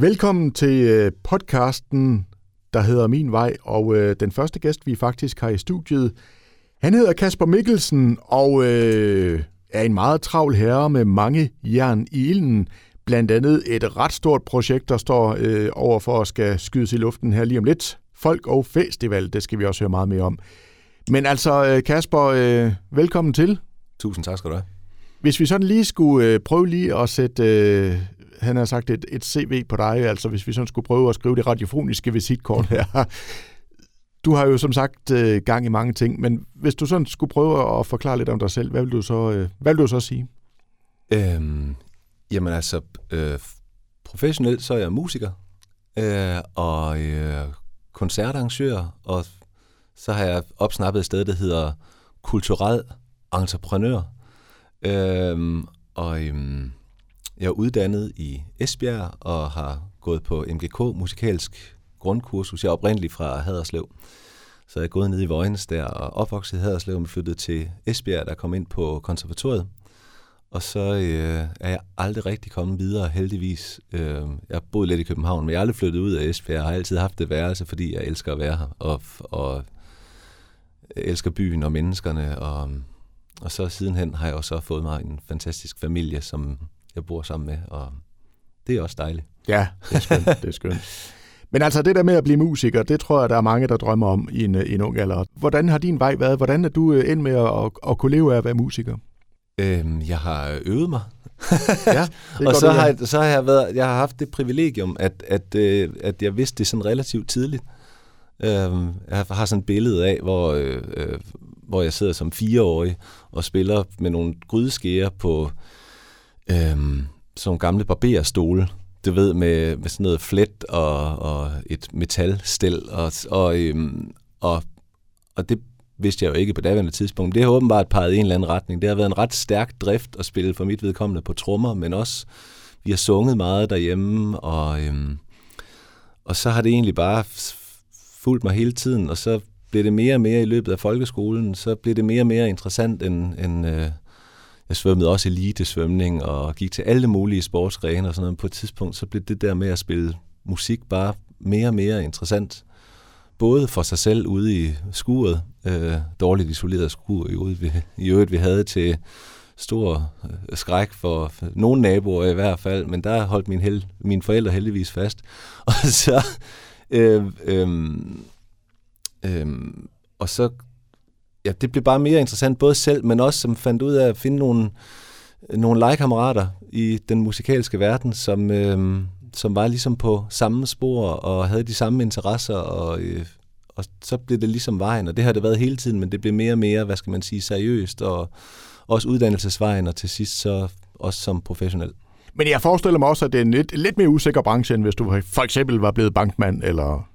Velkommen til øh, podcasten, der hedder Min Vej, og øh, den første gæst, vi faktisk har i studiet, han hedder Kasper Mikkelsen, og øh, er en meget travl herre med mange jern i ilden. Blandt andet et ret stort projekt, der står øh, over for at skal skydes i luften her lige om lidt. Folk og Festival, det skal vi også høre meget mere om. Men altså, øh, Kasper, øh, velkommen til. Tusind tak skal du have. Hvis vi sådan lige skulle øh, prøve lige at sætte, øh, han har sagt, et, et CV på dig, altså hvis vi sådan skulle prøve at skrive det radiofoniske visitkort her. Du har jo som sagt øh, gang i mange ting, men hvis du sådan skulle prøve at forklare lidt om dig selv, hvad vil du så, øh, hvad vil du så sige? Øhm, jamen altså, øh, professionelt så er jeg musiker øh, og øh, koncertarrangør, og så har jeg opsnappet et sted, der hedder Kulturel Entreprenør. Øhm, og øhm, jeg er uddannet i Esbjerg og har gået på MGK musikalsk grundkursus. Jeg er oprindeligt fra Haderslev. Så jeg er gået ned i Vojens der og opvokset i Haderslev, men flyttet til Esbjerg, der kom ind på konservatoriet. Og så øh, er jeg aldrig rigtig kommet videre, heldigvis. Øh, jeg boede lidt i København, men jeg er aldrig flyttet ud af Esbjerg. Jeg har altid haft det værelse, fordi jeg elsker at være her, og, og elsker byen og menneskerne. Og, og så sidenhen har jeg også fået mig en fantastisk familie, som jeg bor sammen med, og det er også dejligt. Ja, det er skønt. det er skønt. Men altså det der med at blive musiker, det tror jeg, der er mange, der drømmer om i en, i en ung alder. Hvordan har din vej været? Hvordan er du øh, endt med at, at, at kunne leve af at være musiker? Øhm, jeg har øvet mig. ja, og så har, jeg, så har jeg været, jeg har haft det privilegium, at, at, øh, at jeg vidste det sådan relativt tidligt. Øhm, jeg har sådan et billede af, hvor, øh, øh, hvor jeg sidder som fireårig og spiller med nogle grydeskære på øh, øhm, sådan nogle gamle barberstole du ved, med, med sådan noget flet og, og et metalstel, og, og, øhm, og, og det vidste jeg jo ikke på daværende tidspunkt. Det har åbenbart peget i en eller anden retning. Det har været en ret stærk drift at spille for mit vedkommende på trommer, men også, vi har sunget meget derhjemme, og, øhm, og så har det egentlig bare fulgt mig hele tiden, og så blev det mere og mere i løbet af folkeskolen, så blev det mere og mere interessant end, end øh, jeg svømmede også elite-svømning og gik til alle mulige sportsgrene og sådan noget. På et tidspunkt, så blev det der med at spille musik bare mere og mere interessant. Både for sig selv ude i skuret, øh, dårligt isoleret skur i øvrigt, vi, i øvrigt, vi havde til stor øh, skræk for nogle naboer i hvert fald, men der holdt min held, mine forældre heldigvis fast. Og så, øh, øh, øh, og så ja, det blev bare mere interessant, både selv, men også som fandt ud af at finde nogle, nogle legekammerater i den musikalske verden, som, øh, som var ligesom på samme spor og havde de samme interesser, og, øh, og så blev det ligesom vejen, og det har det været hele tiden, men det blev mere og mere, hvad skal man sige, seriøst, og også uddannelsesvejen, og til sidst så også som professionel. Men jeg forestiller mig også, at det er en lidt, lidt mere usikker branche, end hvis du for eksempel var blevet bankmand, eller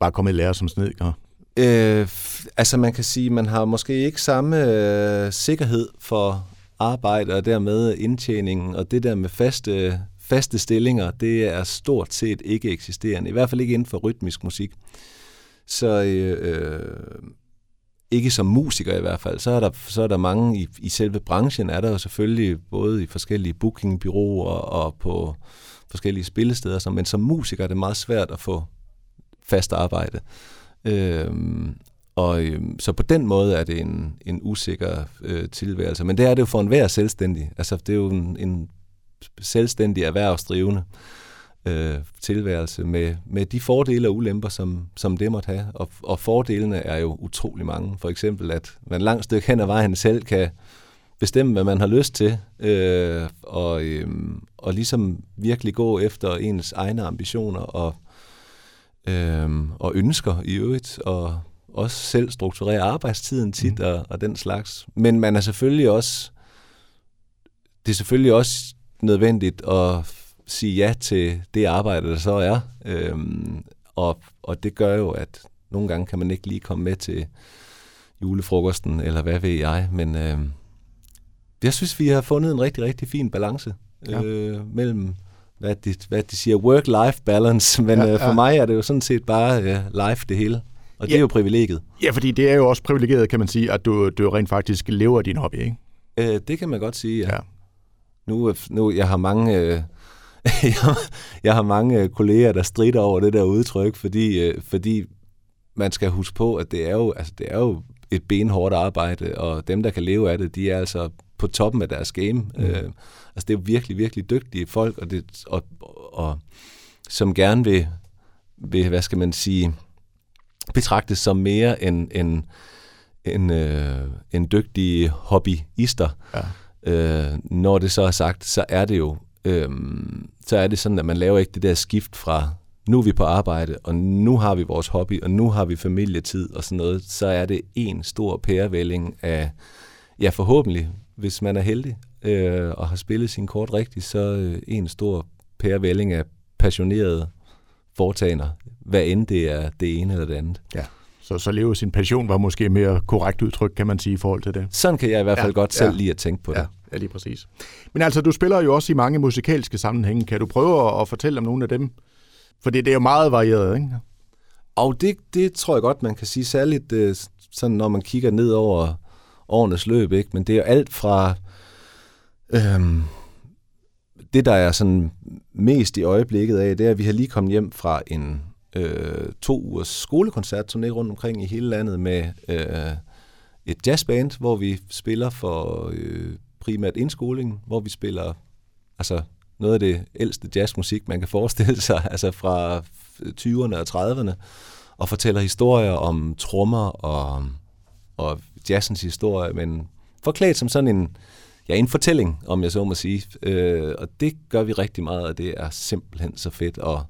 bare kommet i lære som snedker. Øh, altså man kan sige, man har måske ikke samme øh, sikkerhed for arbejde og dermed indtjeningen, og det der med faste, faste stillinger, det er stort set ikke eksisterende, i hvert fald ikke inden for rytmisk musik. Så øh, øh ikke som musiker i hvert fald, så er der, så er der mange i, i selve branchen, er der jo selvfølgelig både i forskellige bookingbyråer og på forskellige spillesteder, men som musiker er det meget svært at få fast arbejde. Øhm, og øhm, så på den måde er det en, en usikker øh, tilværelse. Men det er det jo for enhver selvstændig. Altså det er jo en, en selvstændig erhvervsdrivende øh, tilværelse med, med de fordele og ulemper, som, som det måtte have. Og, og fordelene er jo utrolig mange. For eksempel, at man langt stykke hen ad vejen selv kan bestemme, hvad man har lyst til, øh, og, øh, og ligesom virkelig gå efter ens egne ambitioner og øhm, og ønsker i øvrigt, og også selv strukturere arbejdstiden tit mm. og, og den slags. Men man er selvfølgelig også, det er selvfølgelig også nødvendigt at sige ja til det arbejde, der så er. Øhm, og, og det gør jo, at nogle gange kan man ikke lige komme med til julefrokosten, eller hvad ved jeg. Men øhm, jeg synes, vi har fundet en rigtig, rigtig fin balance ja. øh, mellem hvad de, hvad de siger, work-life balance, men ja, øh, ja. for mig er det jo sådan set bare uh, life det hele. Og det ja. er jo privilegiet. Ja, fordi det er jo også privilegeret, kan man sige, at du, du rent faktisk lever din hobby, ikke? Øh, det kan man godt sige, ja. ja. Nu, nu, jeg har mange... Øh, jeg har mange kolleger, der strider over det der udtryk, fordi, øh, fordi man skal huske på, at det er jo, altså, det er jo et benhårdt arbejde, og dem, der kan leve af det, de er altså på toppen af deres game. Mm. Øh, altså, det er jo virkelig, virkelig dygtige folk, og, det, og, og som gerne vil, vil, hvad skal man sige, betragtes som mere end, end, end, øh, end dygtige hobbyister. Ja. Øh, når det så er sagt, så er det jo øh, så er det sådan, at man laver ikke det der skift fra nu er vi på arbejde, og nu har vi vores hobby, og nu har vi familietid og sådan noget, så er det en stor pærevælling af, ja forhåbentlig, hvis man er heldig øh, og har spillet sin kort rigtigt, så øh, en stor pærevælling af passionerede foretagender, hvad end det er det ene eller det andet. Ja. Så, så leve sin passion var måske mere korrekt udtryk, kan man sige, i forhold til det. Sådan kan jeg i hvert fald ja, godt selv ja, lige at tænke på det. Ja, ja, lige præcis. Men altså, du spiller jo også i mange musikalske sammenhænge. Kan du prøve at, at fortælle om nogle af dem? For det, det er jo meget varieret, ikke? Og det, det tror jeg godt, man kan sige, særligt øh, sådan, når man kigger ned over årenes løb, ikke? Men det er jo alt fra... Øhm, det, der er sådan mest i øjeblikket af, det er, at vi har lige kommet hjem fra en øh, to ugers turné rundt omkring i hele landet med øh, et jazzband, hvor vi spiller for øh, primært indskoling, hvor vi spiller altså noget af det ældste jazzmusik, man kan forestille sig, altså fra 20'erne og 30'erne, og fortæller historier om trommer og, og jazzens historie, men forklædt som sådan en, ja, en fortælling, om jeg så må sige. Øh, og det gør vi rigtig meget, og det er simpelthen så fedt. Og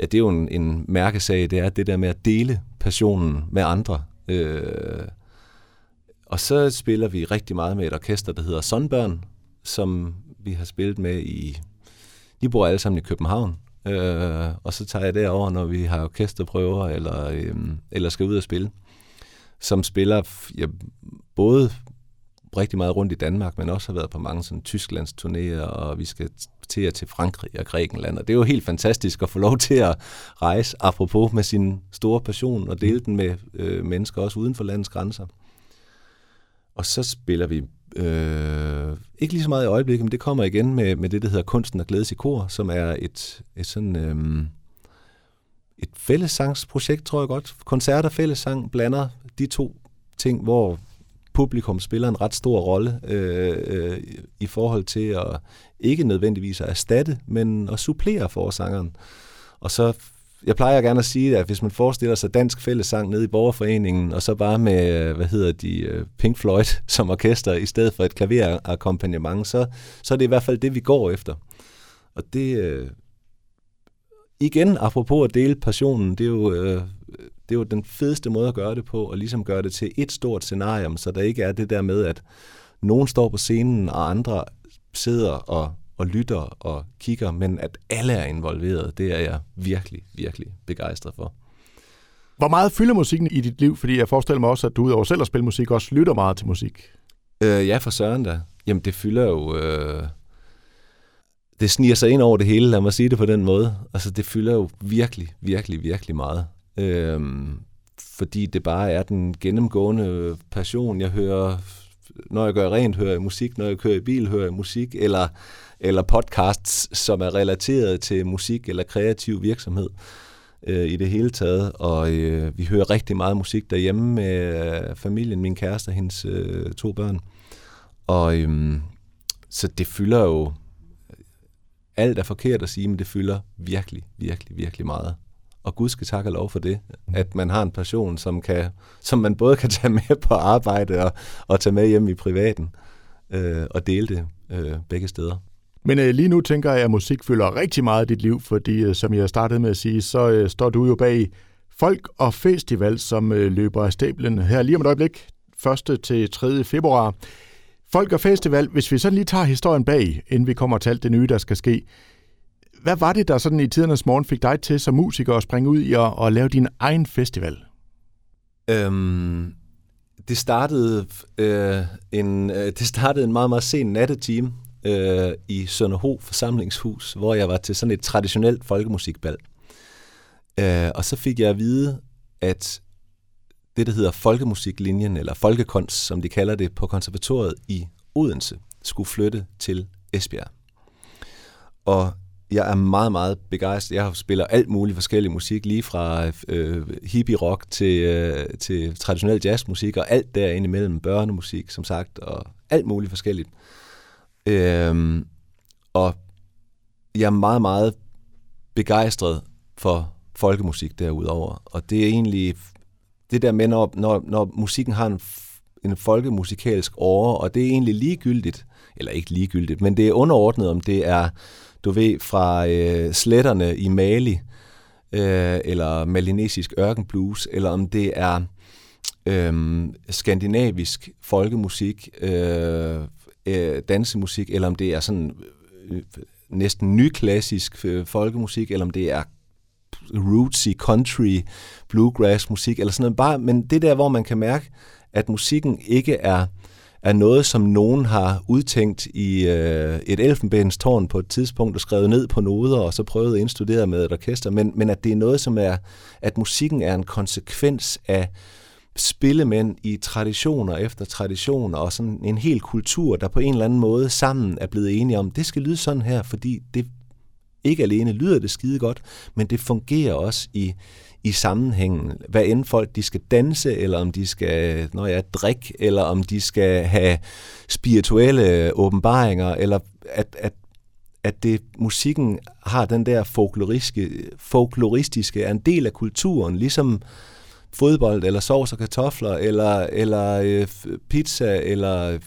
ja, det er jo en, en mærkesag, det er det der med at dele passionen med andre. Øh, og så spiller vi rigtig meget med et orkester, der hedder Sunburn, som vi har spillet med i... De bor alle sammen i København, øh, og så tager jeg derover, når vi har orkesterprøver eller, øh, eller skal ud og spille. Som spiller ja, både rigtig meget rundt i Danmark, men også har været på mange sådan Tysklands turnéer, og vi skal til til Frankrig og Grækenland, og det er jo helt fantastisk at få lov til at rejse, apropos med sin store passion, og dele den med øh, mennesker også uden for landets grænser. Og så spiller vi øh, ikke lige så meget i øjeblikket, men det kommer igen med, med det, der hedder Kunsten og Glædes i Kor, som er et, et sådan... Øh, et fællessangsprojekt, tror jeg godt. Koncert og fællessang blander de to ting, hvor publikum spiller en ret stor rolle øh, øh, i forhold til at ikke nødvendigvis at erstatte, men at supplere forsangeren. Og så jeg plejer gerne at sige, at hvis man forestiller sig dansk fællessang nede i borgerforeningen, og så bare med, hvad hedder de, øh, Pink Floyd som orkester, i stedet for et klaverakkompagnement, så, så er det i hvert fald det, vi går efter. Og det, øh, igen, apropos at dele passionen, det er jo, øh, det er jo den fedeste måde at gøre det på, og ligesom gøre det til et stort scenarium, så der ikke er det der med, at nogen står på scenen, og andre sidder og og lytter og kigger, men at alle er involveret, det er jeg virkelig, virkelig begejstret for. Hvor meget fylder musikken i dit liv? Fordi jeg forestiller mig også, at du udover selv at spille musik, også lytter meget til musik. Øh, ja, for søren da. Jamen, det fylder jo... Øh, det sniger sig ind over det hele, lad mig sige det på den måde. Altså, det fylder jo virkelig, virkelig, virkelig meget. Øh, fordi det bare er den gennemgående passion. Jeg hører, når jeg gør rent, hører jeg musik. Når jeg kører i bil, hører jeg musik. Eller eller podcasts, som er relateret til musik eller kreativ virksomhed øh, i det hele taget. Og øh, vi hører rigtig meget musik derhjemme med øh, familien, min kæreste og hendes øh, to børn. Og øh, så det fylder jo, alt er forkert at sige, men det fylder virkelig, virkelig, virkelig meget. Og Gud skal takke og lov for det, at man har en passion, som, kan, som man både kan tage med på arbejde og, og tage med hjem i privaten øh, og dele det øh, begge steder. Men øh, lige nu tænker jeg, at musik fylder rigtig meget i dit liv, fordi øh, som jeg startede med at sige, så øh, står du jo bag Folk og Festival, som øh, løber af stablen her lige om et øjeblik, 1. til 3. februar. Folk og Festival, hvis vi så lige tager historien bag, inden vi kommer til alt det nye, der skal ske. Hvad var det, der sådan i tidernes morgen fik dig til som musiker at springe ud i at, at lave din egen festival? Øhm, det startede øh, en øh, det startede en meget meget sen nattetime øh, i Sønderho forsamlingshus, hvor jeg var til sådan et traditionelt folkemusikbal. Øh, og så fik jeg at vide, at det, der hedder folkemusiklinjen, eller folkekunst, som de kalder det på konservatoriet i Odense, skulle flytte til Esbjerg. Og jeg er meget, meget begejstret. Jeg spiller alt muligt forskellig musik, lige fra øh, hippie-rock til, øh, til traditionel jazzmusik, og alt derinde imellem børnemusik, som sagt, og alt muligt forskelligt. Øh, og jeg er meget, meget begejstret for folkemusik derudover. Og det er egentlig det der med, når, når, når musikken har en, en folkemusikalsk åre, og det er egentlig ligegyldigt, eller ikke ligegyldigt, men det er underordnet, om det er, du ved, fra øh, sletterne i Mali, øh, eller malinesisk ørkenblues, eller om det er øh, skandinavisk folkemusik, øh, øh, dansemusik, eller om det er sådan øh, næsten nyklassisk øh, folkemusik, eller om det er rootsy country, bluegrass musik, eller sådan noget. Bare, men det der, hvor man kan mærke, at musikken ikke er, er noget, som nogen har udtænkt i øh, et elfenbenstårn på et tidspunkt og skrevet ned på noder, og så prøvet at indstudere med et orkester, men, men at det er noget, som er, at musikken er en konsekvens af spillemænd i traditioner efter traditioner, og sådan en hel kultur, der på en eller anden måde sammen er blevet enige om, det skal lyde sådan her, fordi det ikke alene lyder det skide godt, men det fungerer også i, i sammenhængen. Hvad end folk de skal danse, eller om de skal når jeg drikke, eller om de skal have spirituelle åbenbaringer, eller at, at, at det, musikken har den der folkloristiske, folkloristiske er en del af kulturen, ligesom fodbold, eller sovs og kartofler, eller, eller øh, pizza, eller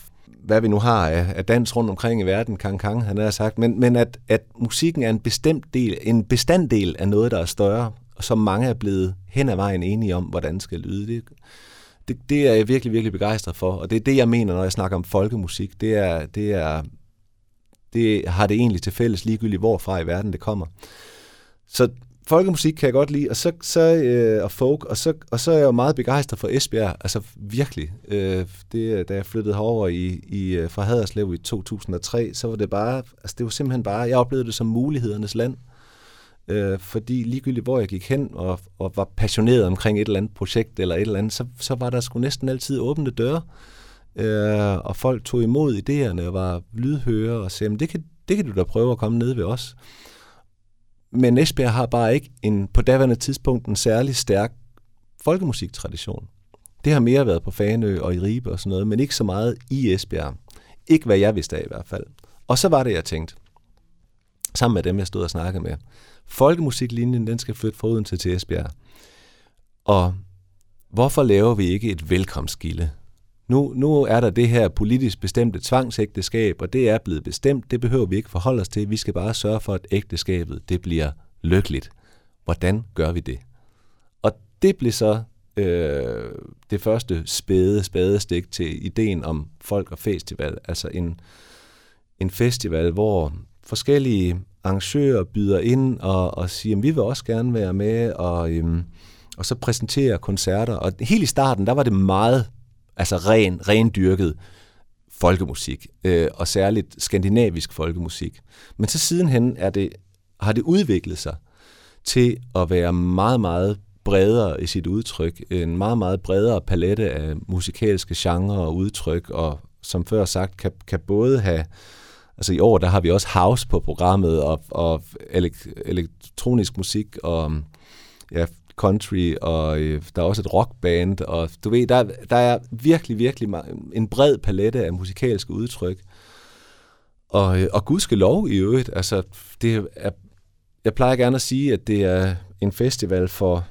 hvad vi nu har af, af dans rundt omkring i verden, Kang Kang, han har sagt, men, men at, at musikken er en bestemt del, en bestanddel af noget, der er større, som mange er blevet hen ad vejen enige om, hvordan skal lyde. Det, det, det er jeg virkelig, virkelig begejstret for, og det er det, jeg mener, når jeg snakker om folkemusik. Det er, det er, det har det egentlig til fælles ligegyldigt, hvorfra i verden det kommer. Så folkemusik kan jeg godt lide, og så, så øh, og folk, og så, og så er jeg jo meget begejstret for Esbjerg, altså virkelig. Øh, det, da jeg flyttede herover i, i, øh, fra Haderslev i 2003, så var det bare, altså det var simpelthen bare, jeg oplevede det som mulighedernes land. Øh, fordi ligegyldigt hvor jeg gik hen og, og var passioneret omkring et eller andet projekt eller et eller andet, så, så var der sgu næsten altid åbne døre. Øh, og folk tog imod idéerne og var lydhøre og sagde, det kan, det kan du da prøve at komme ned ved os. Men Esbjerg har bare ikke en, på daværende tidspunkt en særlig stærk folkemusiktradition. Det har mere været på Fanø og i Ribe og sådan noget, men ikke så meget i Esbjerg. Ikke hvad jeg vidste af i hvert fald. Og så var det, jeg tænkte, sammen med dem, jeg stod og snakkede med, folkemusiklinjen, den skal flytte fra Odense til Esbjerg. Og hvorfor laver vi ikke et velkomstgilde nu, nu er der det her politisk bestemte tvangsægteskab, og det er blevet bestemt. Det behøver vi ikke forholde os til. Vi skal bare sørge for, at ægteskabet det bliver lykkeligt. Hvordan gør vi det? Og det blev så øh, det første spæde spadestik til ideen om folk og festival. Altså en, en festival, hvor forskellige arrangører byder ind og, og siger, at vi vil også gerne være med, og, øhm, og så præsentere koncerter. Og helt i starten, der var det meget altså ren, rendyrket folkemusik, øh, og særligt skandinavisk folkemusik. Men så sidenhen er det, har det udviklet sig til at være meget, meget bredere i sit udtryk, en meget, meget bredere palette af musikalske genrer og udtryk, og som før sagt, kan, kan både have, altså i år, der har vi også house på programmet, og, og elektronisk musik, og ja, country, og øh, der er også et rockband, og du ved, der, der er virkelig, virkelig en bred palette af musikalske udtryk. Og, øh, og gudske lov i øvrigt, altså, det er, jeg plejer gerne at sige, at det er en festival for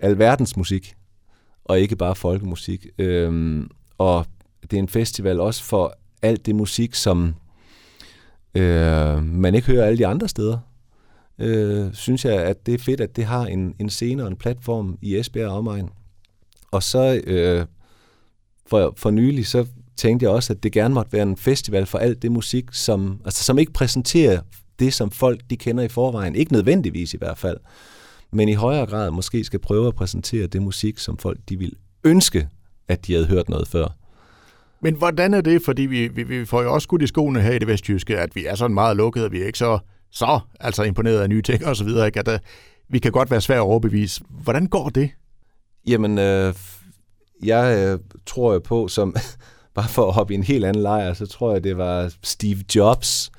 alverdens musik, og ikke bare folkemusik. Øhm, og det er en festival også for alt det musik, som øh, man ikke hører alle de andre steder øh, synes jeg, at det er fedt, at det har en, en scene og en platform i Esbjerg og omegn. Og så øh, for, for nylig, så tænkte jeg også, at det gerne måtte være en festival for alt det musik, som, altså, som ikke præsenterer det, som folk de kender i forvejen. Ikke nødvendigvis i hvert fald. Men i højere grad måske skal prøve at præsentere det musik, som folk de vil ønske, at de havde hørt noget før. Men hvordan er det? Fordi vi, vi, vi får jo også skudt i skoene her i det vestjyske, at vi er sådan meget lukket, og vi er ikke så så altså imponeret af nye ting og så videre, ikke? at uh, vi kan godt være svært at overbevise. Hvordan går det? Jamen, øh, jeg øh, tror jo på, som bare for at hoppe i en helt anden lejr, så tror jeg, det var Steve Jobs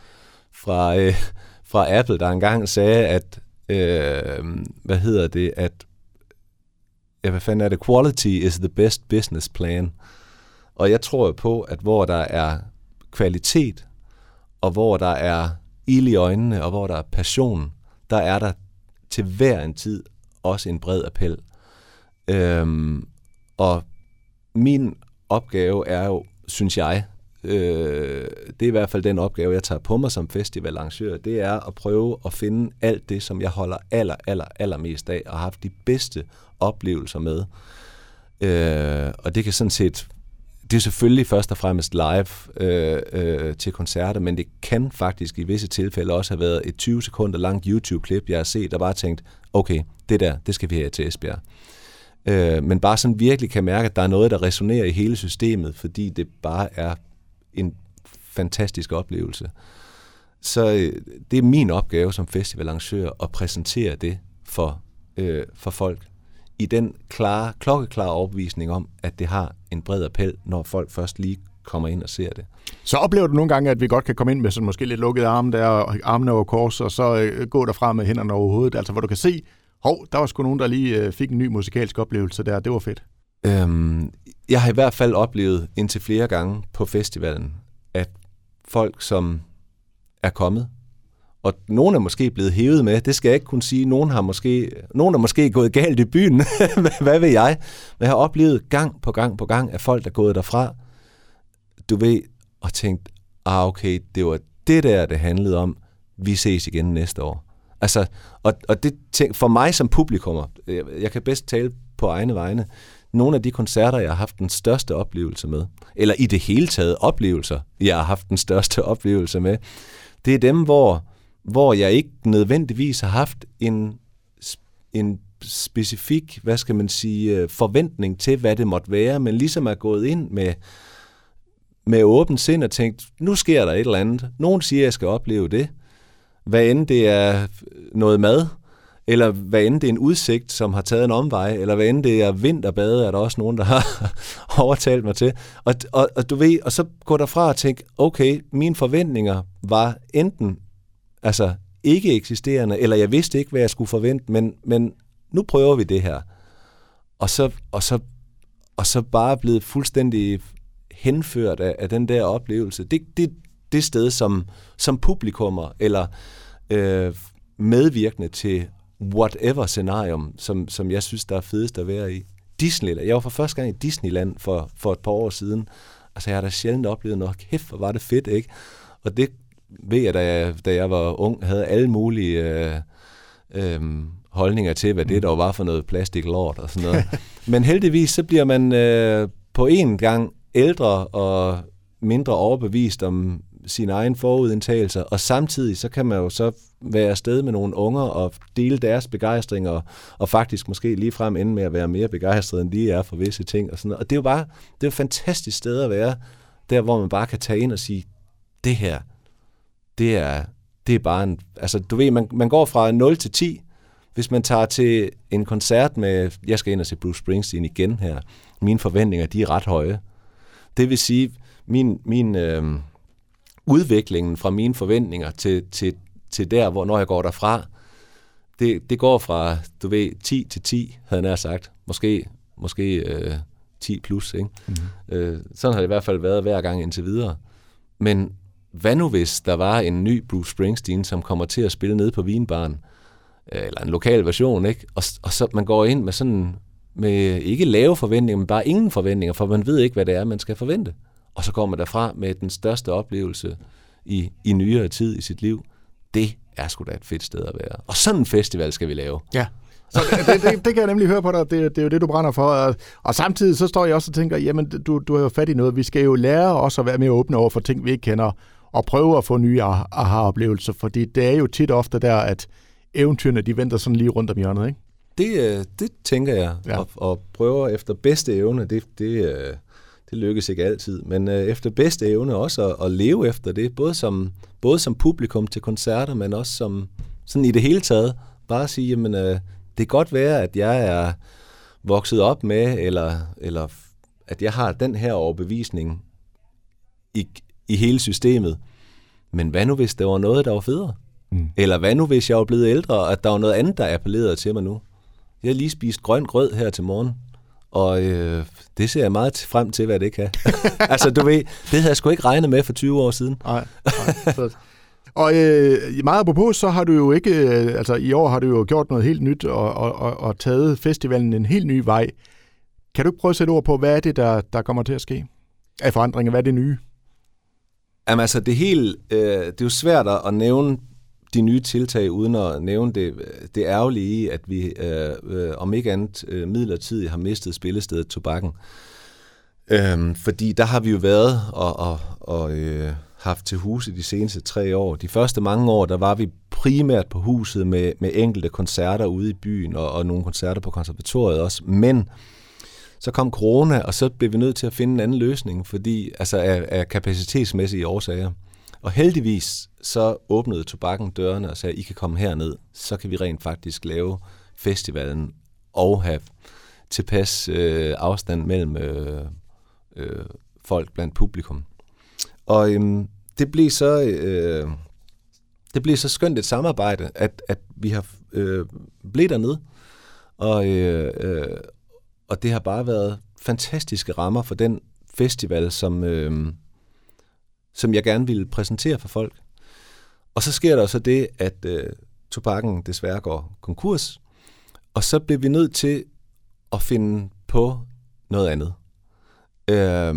fra, øh, fra Apple, der engang sagde, at, øh, hvad hedder det, at, ja, hvad fanden er det, quality is the best business plan. Og jeg tror på, at hvor der er kvalitet, og hvor der er ild i øjnene, og hvor der er passion, der er der til hver en tid også en bred appel. Øhm, og min opgave er jo, synes jeg, øh, det er i hvert fald den opgave, jeg tager på mig som festivalarrangør, det er at prøve at finde alt det, som jeg holder aller, aller, aller mest af, og har haft de bedste oplevelser med. Øh, og det kan sådan set det er selvfølgelig først og fremmest live øh, øh, til koncerter, men det kan faktisk i visse tilfælde også have været et 20 sekunder langt YouTube-klip, jeg har set, der bare tænkt, okay, det der, det skal vi have til Esbjerg. Øh, men bare sådan virkelig kan mærke, at der er noget, der resonerer i hele systemet, fordi det bare er en fantastisk oplevelse. Så øh, det er min opgave som festivalarrangør at præsentere det for, øh, for folk i den klare, klokkeklare overbevisning om, at det har en bred appel, når folk først lige kommer ind og ser det. Så oplever du nogle gange, at vi godt kan komme ind med sådan måske lidt lukkede arme der, og armene over kors, og så øh, gå derfra med hænderne over hovedet, altså hvor du kan se, hov, der var sgu nogen, der lige øh, fik en ny musikalsk oplevelse der, det var fedt. Øhm, jeg har i hvert fald oplevet indtil flere gange på festivalen, at folk, som er kommet, og nogen er måske blevet hævet med, det skal jeg ikke kunne sige. Nogen har måske, nogen er måske gået galt i byen, hvad ved jeg. Men jeg har oplevet gang på gang på gang, at folk er gået derfra, du ved, og tænkt, ah okay, det var det der, det handlede om. Vi ses igen næste år. Altså, og, og det tænk, for mig som publikummer, jeg, jeg kan bedst tale på egne vegne, nogle af de koncerter, jeg har haft den største oplevelse med, eller i det hele taget oplevelser, jeg har haft den største oplevelse med, det er dem, hvor hvor jeg ikke nødvendigvis har haft en, en specifik, hvad skal man sige, øh, forventning til, hvad det måtte være, men ligesom er gået ind med, med åben sind og tænkt, nu sker der et eller andet. Nogen siger, at jeg skal opleve det. Hvad end det er øh, noget mad, eller hvad end det er en udsigt, som har taget en omvej, eller hvad end det er vinterbade, er der også nogen, der har overtalt mig til. Og, og, og du ved, og så går der fra og tænke, okay, mine forventninger var enten altså ikke eksisterende, eller jeg vidste ikke, hvad jeg skulle forvente, men, men nu prøver vi det her. Og så, og så, og så bare blevet fuldstændig henført af, af den der oplevelse. Det, det, det sted som, som publikummer, eller øh, medvirkende til whatever scenarium, som, som jeg synes, der er fedest at være i. Disneyland. Jeg var for første gang i Disneyland for, for et par år siden. Altså, jeg har da sjældent oplevet noget. Kæft, hvor var det fedt, ikke? Og det, ved jeg, da jeg, da jeg var ung, havde alle mulige øh, øh, holdninger til, hvad det der var for noget plastiklort og sådan noget. Men heldigvis, så bliver man øh, på en gang ældre og mindre overbevist om sine egne forudindtagelser, og samtidig så kan man jo så være afsted med nogle unger og dele deres begejstringer, og, og faktisk måske lige frem ende med at være mere begejstret, end de er for visse ting. Og, sådan noget. og det er jo bare det er et fantastisk sted at være, der hvor man bare kan tage ind og sige, det her, det er, det er bare en... Altså, du ved, man, man går fra 0 til 10. Hvis man tager til en koncert med... Jeg skal ind og se Bruce Springsteen igen her. Mine forventninger, de er ret høje. Det vil sige, min, min øh, udviklingen fra mine forventninger til, til, til der, hvor når jeg går derfra, det, det går fra, du ved, 10 til 10, havde jeg sagt. Måske, måske øh, 10 plus, ikke? Mm-hmm. Øh, sådan har det i hvert fald været hver gang indtil videre. Men hvad nu hvis der var en ny Bruce Springsteen, som kommer til at spille ned på Vinbaren, øh, eller en lokal version, ikke? Og, og så man går ind med sådan, med ikke lave forventninger, men bare ingen forventninger, for man ved ikke, hvad det er, man skal forvente. Og så går man derfra med den største oplevelse i, i nyere tid i sit liv. Det er sgu da et fedt sted at være. Og sådan en festival skal vi lave. Ja. Så det, det, det kan jeg nemlig høre på dig, det, det er jo det, du brænder for. Og, og samtidig så står jeg også og tænker, jamen du, du har jo fat i noget. Vi skal jo lære os at være mere åbne over for ting, vi ikke kender og prøve at få nye aha-oplevelser, fordi det er jo tit ofte der, at eventyrene, de venter sådan lige rundt om hjørnet, ikke? Det, øh, det tænker jeg, ja. og, og prøver efter bedste evne, det, det, øh, det lykkes ikke altid, men øh, efter bedste evne også at, at leve efter det, både som, både som publikum til koncerter, men også som sådan i det hele taget, bare at sige, jamen det kan godt være, at jeg er vokset op med, eller, eller at jeg har den her overbevisning i, i hele systemet. Men hvad nu, hvis det var noget, der var federe? Mm. Eller hvad nu, hvis jeg var blevet ældre, og at der var noget andet, der appellerede til mig nu? Jeg har lige spist grøn grød her til morgen, og øh, det ser jeg meget frem til, hvad det kan. altså, du ved, det havde jeg sgu ikke regnet med for 20 år siden. Nej, nej. Og øh, meget apropos, så har du jo ikke, øh, altså i år har du jo gjort noget helt nyt og, og, og, og taget festivalen en helt ny vej. Kan du ikke prøve at sætte ord på, hvad er det, der, der kommer til at ske? Af forandringer, hvad er det nye? Jamen altså, det, helt, øh, det er jo svært at nævne de nye tiltag, uden at nævne det, det ærgerlige i, at vi øh, øh, om ikke andet øh, midlertidigt har mistet spillestedet Tobakken. Øhm, fordi der har vi jo været og, og, og øh, haft til huse de seneste tre år. De første mange år, der var vi primært på huset med, med enkelte koncerter ude i byen, og, og nogle koncerter på konservatoriet også. Men så kom corona, og så blev vi nødt til at finde en anden løsning, fordi altså af, af kapacitetsmæssige årsager. Og heldigvis så åbnede tobakken dørene og sagde, I kan komme herned, så kan vi rent faktisk lave festivalen og have tilpas øh, afstand mellem øh, øh, folk blandt publikum. Og øhm, det blev så øh, det blev så skønt et samarbejde, at, at vi har øh, blevet dernede, og, øh, øh, og det har bare været fantastiske rammer for den festival, som, øh, som jeg gerne ville præsentere for folk. Og så sker der så det, at øh, tobakken desværre går konkurs, og så bliver vi nødt til at finde på noget andet. Øh,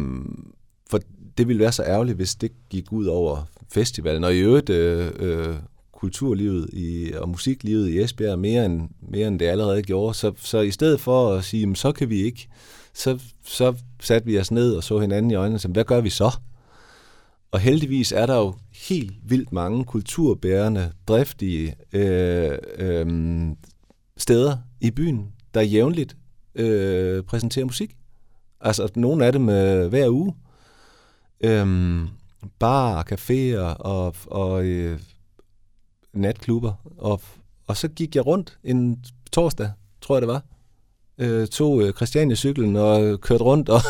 for det ville være så ærgerligt, hvis det gik ud over festivalen, og i øvrigt øh, øh, kulturlivet i, og musiklivet i Esbjerg mere end, mere end det allerede gjorde. Så, så i stedet for at sige, så kan vi ikke, så, så satte vi os ned og så hinanden i øjnene og sagde, hvad gør vi så? Og heldigvis er der jo helt vildt mange kulturbærende, driftige øh, øh, steder i byen, der jævnligt øh, præsenterer musik. Altså nogle af dem øh, hver uge. Øh, bar, caféer og, og øh, natklubber. Og, og så gik jeg rundt en torsdag, tror jeg det var. Øh, tog øh, Christiania-cyklen og øh, kørte rundt og,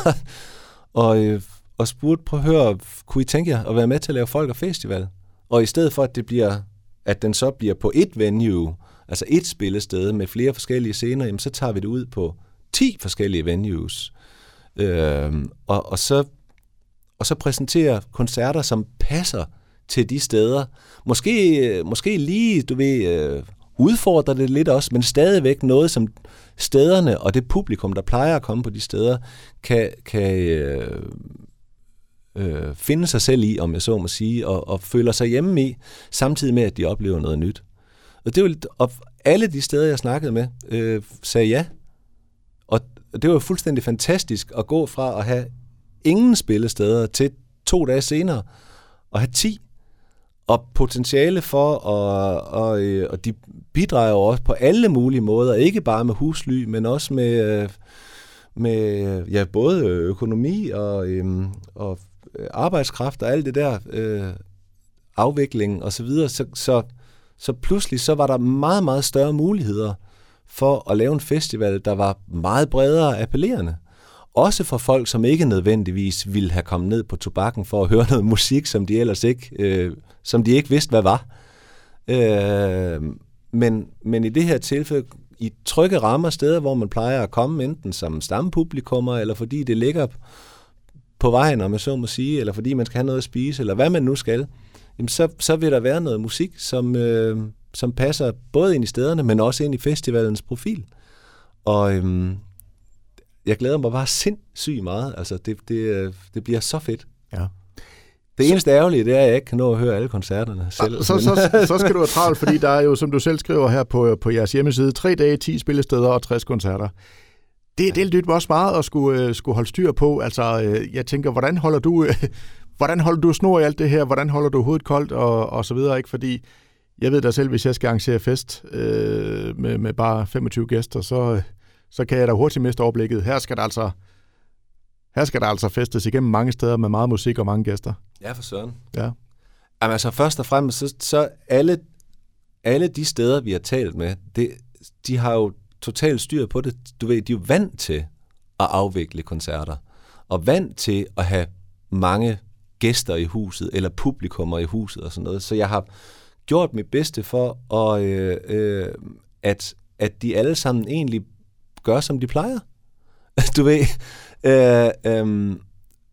og, øh, og spurgte, på at høre, kunne I tænke jer at være med til at lave folk og festival? Og i stedet for, at det bliver, at den så bliver på et venue, altså et spillested med flere forskellige scener, jamen, så tager vi det ud på 10 forskellige venues. Øh, og, og så og så præsenterer koncerter, som passer til de steder. Måske, måske lige, du ved, øh, udfordre det lidt også, men stadigvæk noget, som stederne og det publikum, der plejer at komme på de steder, kan, kan øh, øh, finde sig selv i, om jeg så må sige, og, og føler sig hjemme i, samtidig med, at de oplever noget nyt. Og, det var, og alle de steder, jeg snakkede med, øh, sagde ja. Og det var fuldstændig fantastisk at gå fra at have ingen spillesteder til to dage senere at have 10. Og potentiale for, at, og, og øh, de bidrager jo også på alle mulige måder, ikke bare med husly, men også med, øh, med ja, både økonomi og, øhm, og arbejdskraft og alt det der, øh, afvikling og så videre. Så, så, så pludselig så var der meget, meget større muligheder for at lave en festival, der var meget bredere appellerende. Også for folk, som ikke nødvendigvis ville have kommet ned på tobakken for at høre noget musik, som de ellers ikke, øh, som de ikke vidste, hvad var. Øh, men, men i det her tilfælde, i trygge rammer, steder, hvor man plejer at komme, enten som stampublikummer, eller fordi det ligger på vejen, om jeg så må sige, eller fordi man skal have noget at spise, eller hvad man nu skal, jamen så, så vil der være noget musik, som, øh, som passer både ind i stederne, men også ind i festivalens profil. Og, øhm, jeg glæder mig bare sindssygt meget. Altså, det, det, øh, det bliver så fedt. Ja. Det eneste ærgerlige, det er, at jeg ikke kan nå at høre alle koncerterne selv. Så, så, så, så skal du have travlt, fordi der er jo, som du selv skriver her på, på jeres hjemmeside, tre dage, 10 spillesteder og 60 koncerter. Det, det er også meget at skulle, uh, skulle holde styr på. Altså, jeg tænker, hvordan holder du, hvordan holder du snor i alt det her? Hvordan holder du hovedet koldt og, og så videre? Ikke? Fordi jeg ved da selv, hvis jeg skal arrangere fest uh, med, med bare 25 gæster, så, så kan jeg da hurtigt miste overblikket. Her skal der altså, her skal der altså festes igennem mange steder med meget musik og mange gæster. Ja, for søren. Ja. Jamen altså først og fremmest, så, så alle, alle de steder, vi har talt med, det, de har jo totalt styr på det. Du ved, de er jo vant til at afvikle koncerter, og vant til at have mange gæster i huset, eller publikummer i huset og sådan noget. Så jeg har gjort mit bedste for, at, øh, øh, at, at de alle sammen egentlig gør, som de plejer. du ved, øh, øh,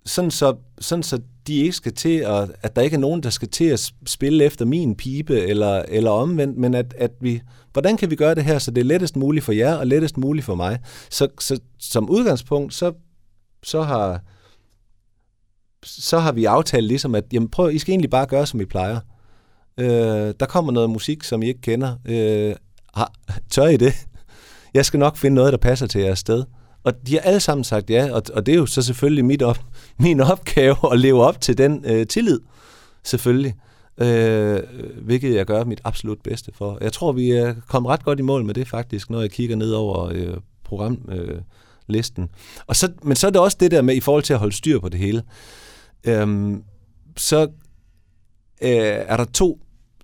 sådan, så, sådan så de ikke skal til, at, at der ikke er nogen, der skal til at spille efter min pipe, eller, eller omvendt, men at, at vi, hvordan kan vi gøre det her, så det er lettest muligt for jer, og lettest muligt for mig. Så, så som udgangspunkt, så, så har så har vi aftalt ligesom, at jamen prøv, I skal egentlig bare gøre, som I plejer. Øh, der kommer noget musik, som I ikke kender. Øh, har, tør I det? Jeg skal nok finde noget, der passer til jeres sted. Og de har alle sammen sagt ja, og, og det er jo så selvfølgelig mit op, min opgave at leve op til den øh, tillid, selvfølgelig. Øh, hvilket jeg gør mit absolut bedste for. Jeg tror, vi er kommet ret godt i mål med det faktisk, når jeg kigger ned over øh, programlisten. Øh, og så, men så er det også det der med, i forhold til at holde styr på det hele, øh, så øh, er der to,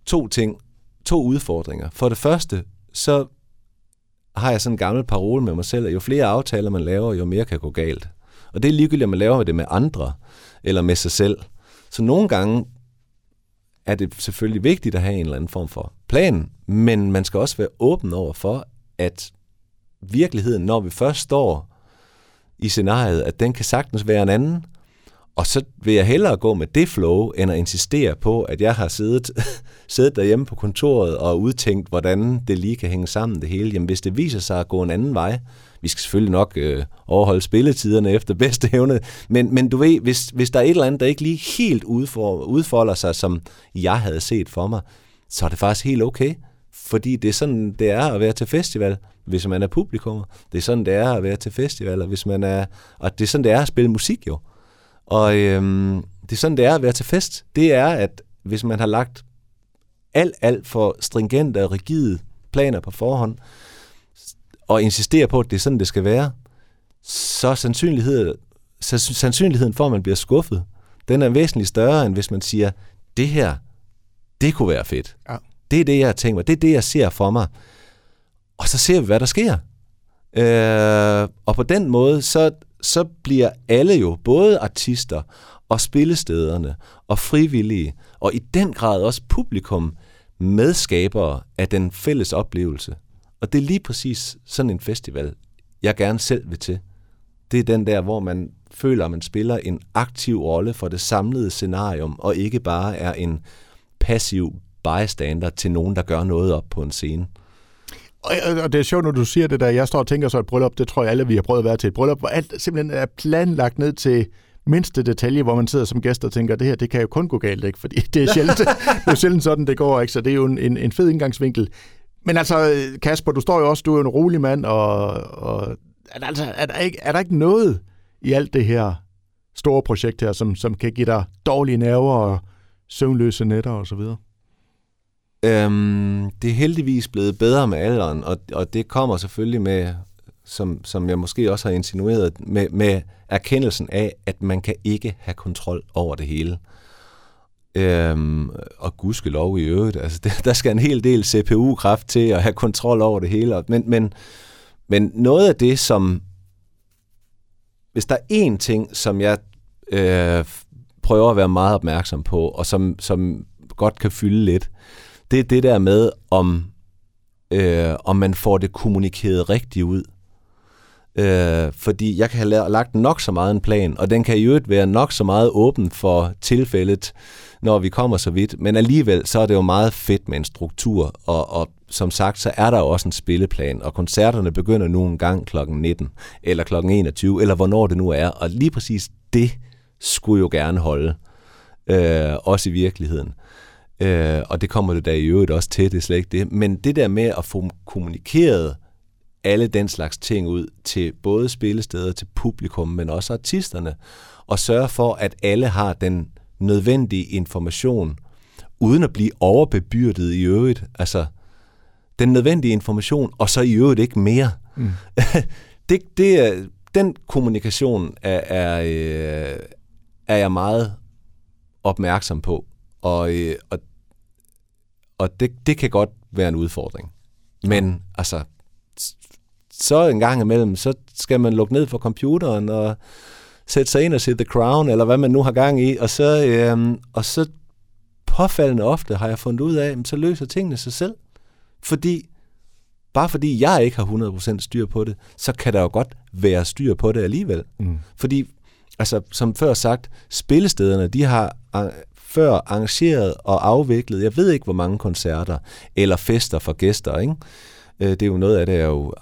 to ting, to udfordringer. For det første, så har jeg sådan en gammel parole med mig selv, at jo flere aftaler man laver, jo mere kan gå galt. Og det er ligegyldigt, om man laver det med andre eller med sig selv. Så nogle gange er det selvfølgelig vigtigt at have en eller anden form for plan, men man skal også være åben over for, at virkeligheden, når vi først står i scenariet, at den kan sagtens være en anden, og så vil jeg hellere gå med det flow, end at insistere på, at jeg har siddet, siddet derhjemme på kontoret og udtænkt, hvordan det lige kan hænge sammen det hele. Jamen hvis det viser sig at gå en anden vej, vi skal selvfølgelig nok øh, overholde spilletiderne efter bedste evne, men, men du ved, hvis, hvis der er et eller andet, der ikke lige helt udfor, udfolder sig, som jeg havde set for mig, så er det faktisk helt okay. Fordi det er sådan, det er at være til festival, hvis man er publikum. Det er sådan, det er at være til festivaler, hvis man er... Og det er sådan, det er at spille musik jo. Og øhm, det er sådan, det er at være til fest. Det er, at hvis man har lagt alt, alt for stringente og rigide planer på forhånd, og insisterer på, at det er sådan, det skal være, så sandsynlighed, så sandsynligheden for, at man bliver skuffet, den er væsentligt større, end hvis man siger, det her, det kunne være fedt. Ja. Det er det, jeg tænkt mig. Det er det, jeg ser for mig. Og så ser vi, hvad der sker. Øh, og på den måde, så, så bliver alle jo, både artister og spillestederne og frivillige, og i den grad også publikum, medskabere af den fælles oplevelse. Og det er lige præcis sådan en festival, jeg gerne selv vil til. Det er den der, hvor man føler, at man spiller en aktiv rolle for det samlede scenarium, og ikke bare er en passiv bystander til nogen, der gør noget op på en scene. Og det er sjovt, når du siger det der, jeg står og tænker så et bryllup, det tror jeg alle, vi har prøvet at være til et bryllup, hvor alt simpelthen er planlagt ned til mindste detalje, hvor man sidder som gæst og tænker, det her, det kan jo kun gå galt, ikke? Fordi det er sjældent, det er sjældent sådan, det går, ikke? Så det er jo en, en fed indgangsvinkel. Men altså, Kasper, du står jo også, du er en rolig mand, og, og er, der, altså, er, der ikke, er der ikke noget i alt det her store projekt her, som, som kan give dig dårlige nerver og søvnløse nætter og så videre? Øhm, det er heldigvis blevet bedre med alderen, og, og det kommer selvfølgelig med, som, som jeg måske også har insinueret, med, med erkendelsen af, at man kan ikke have kontrol over det hele. Øhm, og gudskelov i øvrigt, altså det, der skal en hel del CPU-kraft til at have kontrol over det hele. Men, men, men noget af det, som... Hvis der er én ting, som jeg øh, prøver at være meget opmærksom på, og som, som godt kan fylde lidt, det er det der med, om, øh, om man får det kommunikeret rigtigt ud. Øh, fordi jeg kan have lagt nok så meget en plan, og den kan i øvrigt være nok så meget åben for tilfældet, når vi kommer så vidt. Men alligevel, så er det jo meget fedt med en struktur, og, og som sagt, så er der jo også en spilleplan, og koncerterne begynder nu en gang kl. 19, eller kl. 21, eller hvornår det nu er, og lige præcis det skulle jo gerne holde, øh, også i virkeligheden. Øh, og det kommer det da i øvrigt også til, det er slet ikke det. Men det der med at få kommunikeret alle den slags ting ud til både spillesteder, til publikum, men også artisterne, og sørge for, at alle har den nødvendige information, uden at blive overbebyrdet i øvrigt. Altså, den nødvendige information, og så i øvrigt ikke mere. Mm. det, det er, den kommunikation er, er, øh, er jeg meget opmærksom på. Og, øh, og, og det, det kan godt være en udfordring. Men altså, så en gang imellem, så skal man lukke ned for computeren og sætte sig ind og se The Crown, eller hvad man nu har gang i, og så, øhm, og så påfaldende ofte har jeg fundet ud af, at så løser tingene sig selv. Fordi, bare fordi jeg ikke har 100% styr på det, så kan der jo godt være styr på det alligevel. Mm. Fordi, altså, som før sagt, spillestederne, de har før arrangeret og afviklet, jeg ved ikke hvor mange koncerter eller fester for gæster, ikke? Øh, det er jo noget af det er jo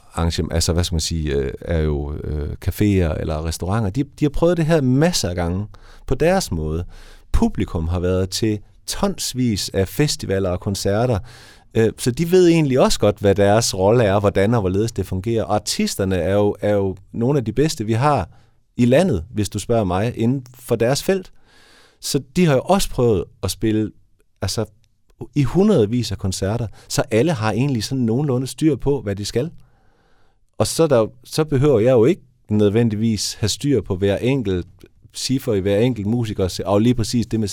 altså hvad skal man sige, øh, er jo øh, caféer eller restauranter. De, de har prøvet det her masser af gange på deres måde. Publikum har været til tonsvis af festivaler og koncerter, øh, så de ved egentlig også godt, hvad deres rolle er, hvordan og hvorledes det fungerer. Og artisterne er jo, er jo nogle af de bedste, vi har i landet, hvis du spørger mig, inden for deres felt. Så de har jo også prøvet at spille altså, i hundredvis af koncerter, så alle har egentlig sådan nogenlunde styr på, hvad de skal. Og så, der, så behøver jeg jo ikke nødvendigvis have styr på hver enkelt ciffer i hver enkelt musiker, og lige præcis det med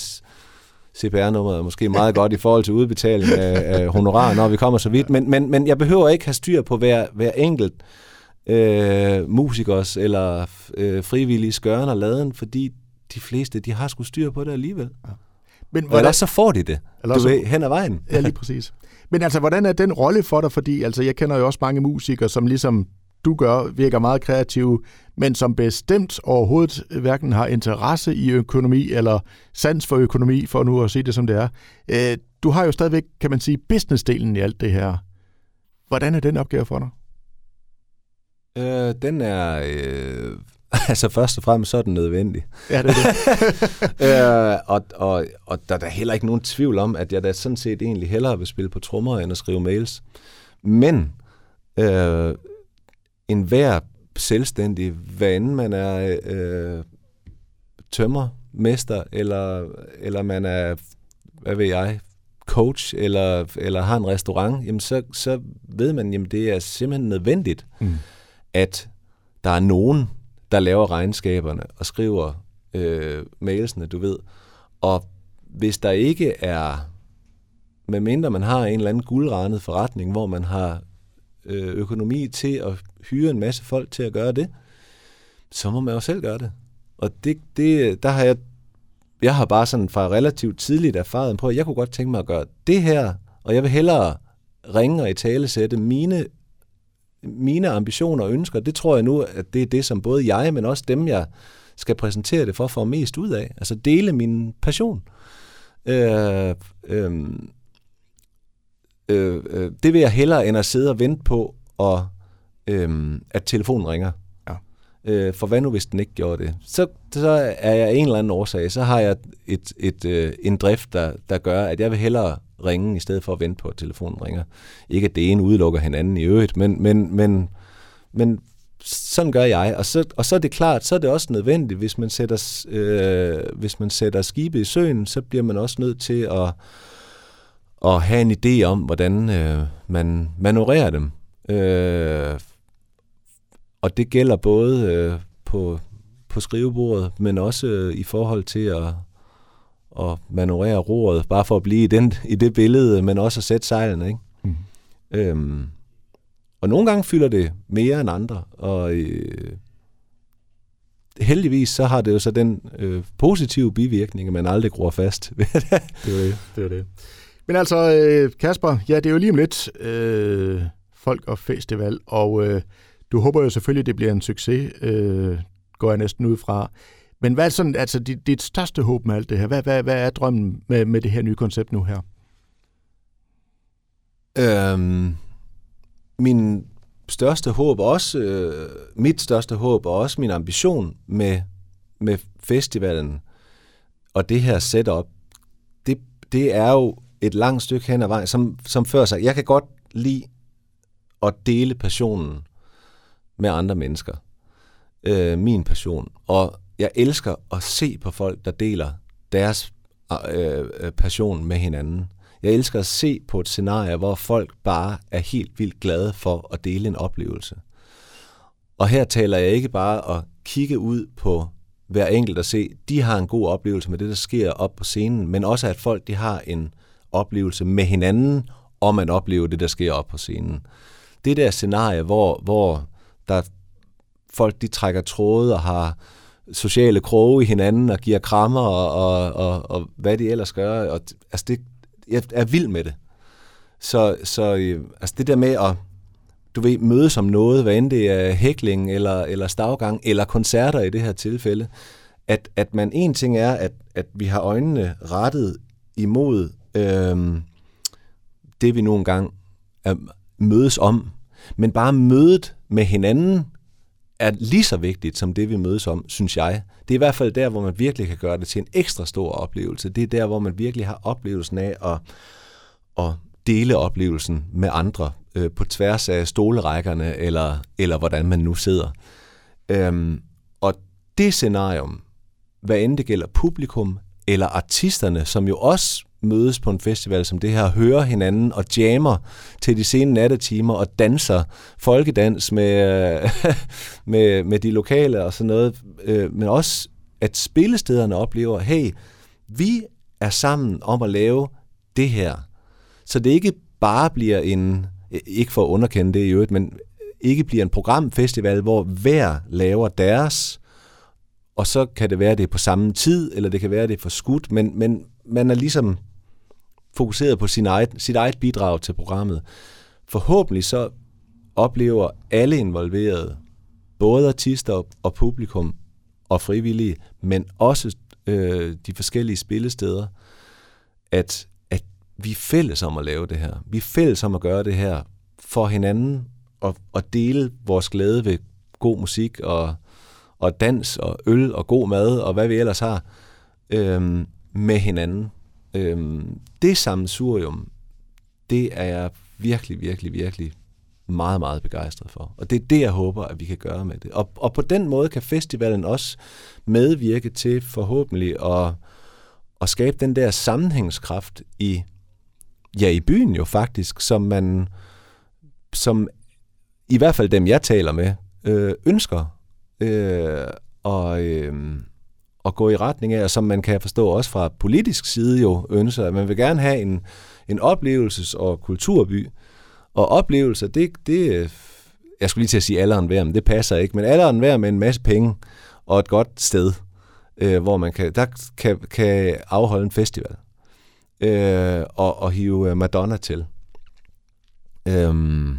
CPR-nummeret er måske meget godt i forhold til udbetaling af, af honorar, når vi kommer så vidt, men, men, men jeg behøver ikke have styr på hver, hver enkelt øh, musikers eller øh, frivillige skøren og laden, fordi de fleste, de har sgu styr på det alligevel. Ja. Men hvordan, eller så får de det, eller du så, ved, hen ad vejen. Ja, lige præcis. Men altså, hvordan er den rolle for dig? Fordi altså, jeg kender jo også mange musikere, som ligesom du gør, virker meget kreative, men som bestemt overhovedet hverken har interesse i økonomi eller sans for økonomi, for nu at sige det som det er. Øh, du har jo stadigvæk, kan man sige, businessdelen i alt det her. Hvordan er den opgave for dig? Øh, den er... Øh, altså først og fremmest så er den nødvendig. Ja, det er det. øh, og, og, og der er da heller ikke nogen tvivl om, at jeg da sådan set egentlig hellere vil spille på trommer end at skrive mails. Men øh, en hver selvstændig, hvad end man er øh, tømmer, mester, eller, eller man er, hvad ved jeg, coach, eller, eller har en restaurant, jamen så, så ved man, jamen det er simpelthen nødvendigt, mm. at der er nogen, der laver regnskaberne og skriver øh, mailsene, du ved. Og hvis der ikke er, medmindre man har en eller anden guldrendet forretning, hvor man har øh, økonomi til at hyre en masse folk til at gøre det, så må man jo selv gøre det. Og det, det, der har jeg, jeg har bare sådan fra relativt tidligt erfaret på, at jeg kunne godt tænke mig at gøre det her, og jeg vil hellere ringe og i tale sætte mine mine ambitioner og ønsker, det tror jeg nu, at det er det, som både jeg, men også dem, jeg skal præsentere det for, får mest ud af. Altså dele min passion. Øh, øh, øh, øh, det vil jeg hellere end at sidde og vente på, og, øh, at telefonen ringer. Ja. Øh, for hvad nu, hvis den ikke gjorde det? Så, så er jeg en eller anden årsag, så har jeg et, et, øh, en drift, der, der gør, at jeg vil hellere ringe, i stedet for at vente på, at telefonen ringer. Ikke at det ene udelukker hinanden i øvrigt, men, men, men, men sådan gør jeg. Og så, og så er det klart, så er det også nødvendigt, hvis man sætter, øh, hvis man sætter skibe i søen, så bliver man også nødt til at, at have en idé om, hvordan øh, man manøvrerer dem. Øh, og det gælder både øh, på, på skrivebordet, men også øh, i forhold til at, at manøvrere roret, bare for at blive i, den, i det billede, men også at sætte sejlene. Ikke? Mm. Øhm, og nogle gange fylder det mere end andre, og øh, heldigvis så har det jo så den øh, positive bivirkning, at man aldrig gror fast. det er det, det er det. Men altså, øh, Kasper, ja, det er jo lige om lidt øh, folk og festival, og øh, du håber jo selvfølgelig, det bliver en succes, øh, går jeg næsten ud fra. Men hvad er sådan, altså dit, dit største håb med alt det her? Hvad, hvad, hvad er drømmen med, med det her nye koncept nu her? Øhm, min største håb også, øh, mit største håb og også min ambition med, med festivalen og det her setup, det, det er jo et langt stykke hen ad vejen, som, som før sig. Jeg kan godt lide at dele passionen med andre mennesker. Øh, min passion. Og jeg elsker at se på folk, der deler deres øh, øh, passion med hinanden. Jeg elsker at se på et scenarie, hvor folk bare er helt vildt glade for at dele en oplevelse. Og her taler jeg ikke bare at kigge ud på hver enkelt og se, de har en god oplevelse med det, der sker op på scenen, men også at folk de har en oplevelse med hinanden, om man oplever det, der sker op på scenen. Det der scenarie, hvor, hvor der folk de trækker tråde og har sociale kroge i hinanden og giver krammer og, og, og, og hvad de ellers gør. Og, altså det, jeg er vild med det. Så, så øh, altså det der med at du ved, mødes om noget, hvad end det er hækling eller, eller stavgang, eller koncerter i det her tilfælde, at, at man en ting er, at, at vi har øjnene rettet imod øhm, det, vi nogle gange er, øh, mødes om, men bare mødet med hinanden er lige så vigtigt som det, vi mødes om, synes jeg. Det er i hvert fald der, hvor man virkelig kan gøre det til en ekstra stor oplevelse. Det er der, hvor man virkelig har oplevelsen af at, at dele oplevelsen med andre øh, på tværs af stolerækkerne, eller, eller hvordan man nu sidder. Øhm, og det scenarium, hvad end det gælder publikum eller artisterne, som jo også mødes på en festival som det her, hører hinanden og jammer til de sene nattetimer og danser folkedans med, med, med de lokale og sådan noget. Øh, men også, at spillestederne oplever, hey, vi er sammen om at lave det her. Så det ikke bare bliver en, ikke for at underkende det i øvrigt, men ikke bliver en programfestival, hvor hver laver deres, og så kan det være, at det er på samme tid, eller det kan være, at det er for skudt, men, men man er ligesom fokuseret på sin eget, sit eget bidrag til programmet. Forhåbentlig så oplever alle involverede, både artister og publikum og frivillige, men også øh, de forskellige spillesteder, at, at vi er fælles om at lave det her. Vi er fælles om at gøre det her for hinanden og, og dele vores glæde ved god musik og, og dans og øl og god mad og hvad vi ellers har øh, med hinanden. Øhm, det sammensurium, det er jeg virkelig, virkelig, virkelig meget, meget begejstret for. Og det er det, jeg håber, at vi kan gøre med det. Og, og på den måde kan festivalen også medvirke til forhåbentlig at, at skabe den der sammenhængskraft i, ja, i byen jo faktisk, som man, som i hvert fald dem, jeg taler med, øh, ønsker. Øh, og, øh, at gå i retning af, og som man kan forstå også fra politisk side jo ønsker, at man vil gerne have en, en oplevelses- og kulturby. Og oplevelser, det, det, jeg skulle lige til at sige alderen værd, men det passer ikke, men alderen værd med en masse penge og et godt sted, øh, hvor man kan, der kan, kan afholde en festival øh, og, og hive Madonna til. Øhm,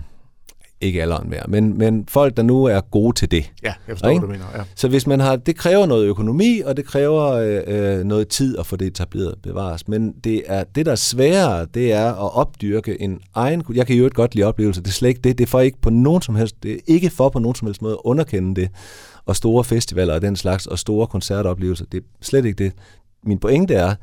ikke alderen mere, men, men folk, der nu er gode til det. Ja, jeg forstår, hvad du mener. Ja. Så hvis man har, det kræver noget økonomi, og det kræver øh, øh, noget tid at få det etableret bevares. Men det, er, det, der er sværere, det er at opdyrke en egen... Jeg kan jo et godt lide oplevelser, det er slet ikke det. Det er for ikke på nogen som helst, det er ikke for på nogen som helst måde at underkende det. Og store festivaler og den slags, og store koncertoplevelser, det er slet ikke det. Min pointe er,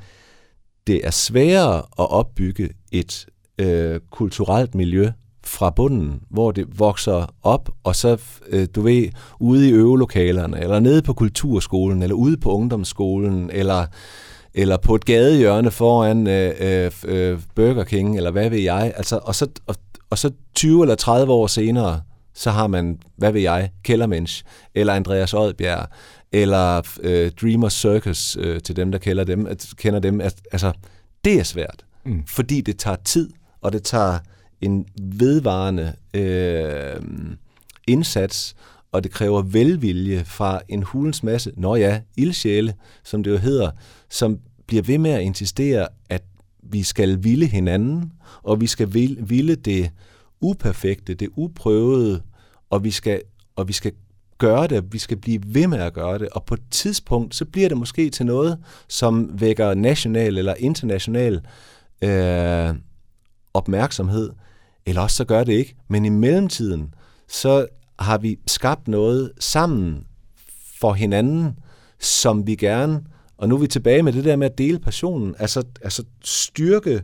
det er sværere at opbygge et øh, kulturelt miljø, fra bunden, hvor det vokser op, og så, øh, du ved, ude i øvelokalerne, eller nede på kulturskolen, eller ude på ungdomsskolen, eller, eller på et gadehjørne foran øh, øh, øh, Burger King, eller hvad ved jeg. Altså, og, så, og, og så 20 eller 30 år senere, så har man, hvad ved jeg, Kellermensch, eller Andreas Oddbjerg, eller øh, Dreamers Circus, øh, til dem, der kender dem. Kender dem. Altså, det er svært, mm. fordi det tager tid, og det tager en vedvarende øh, indsats, og det kræver velvilje fra en hulens masse, nå ja, ildsjæle, som det jo hedder, som bliver ved med at insistere, at vi skal ville hinanden, og vi skal ville det uperfekte, det uprøvede, og vi skal, og vi skal gøre det, vi skal blive ved med at gøre det, og på et tidspunkt, så bliver det måske til noget, som vækker national eller international øh, opmærksomhed, eller også så gør det ikke. Men i mellemtiden, så har vi skabt noget sammen for hinanden, som vi gerne, og nu er vi tilbage med det der med at dele passionen, altså, altså styrke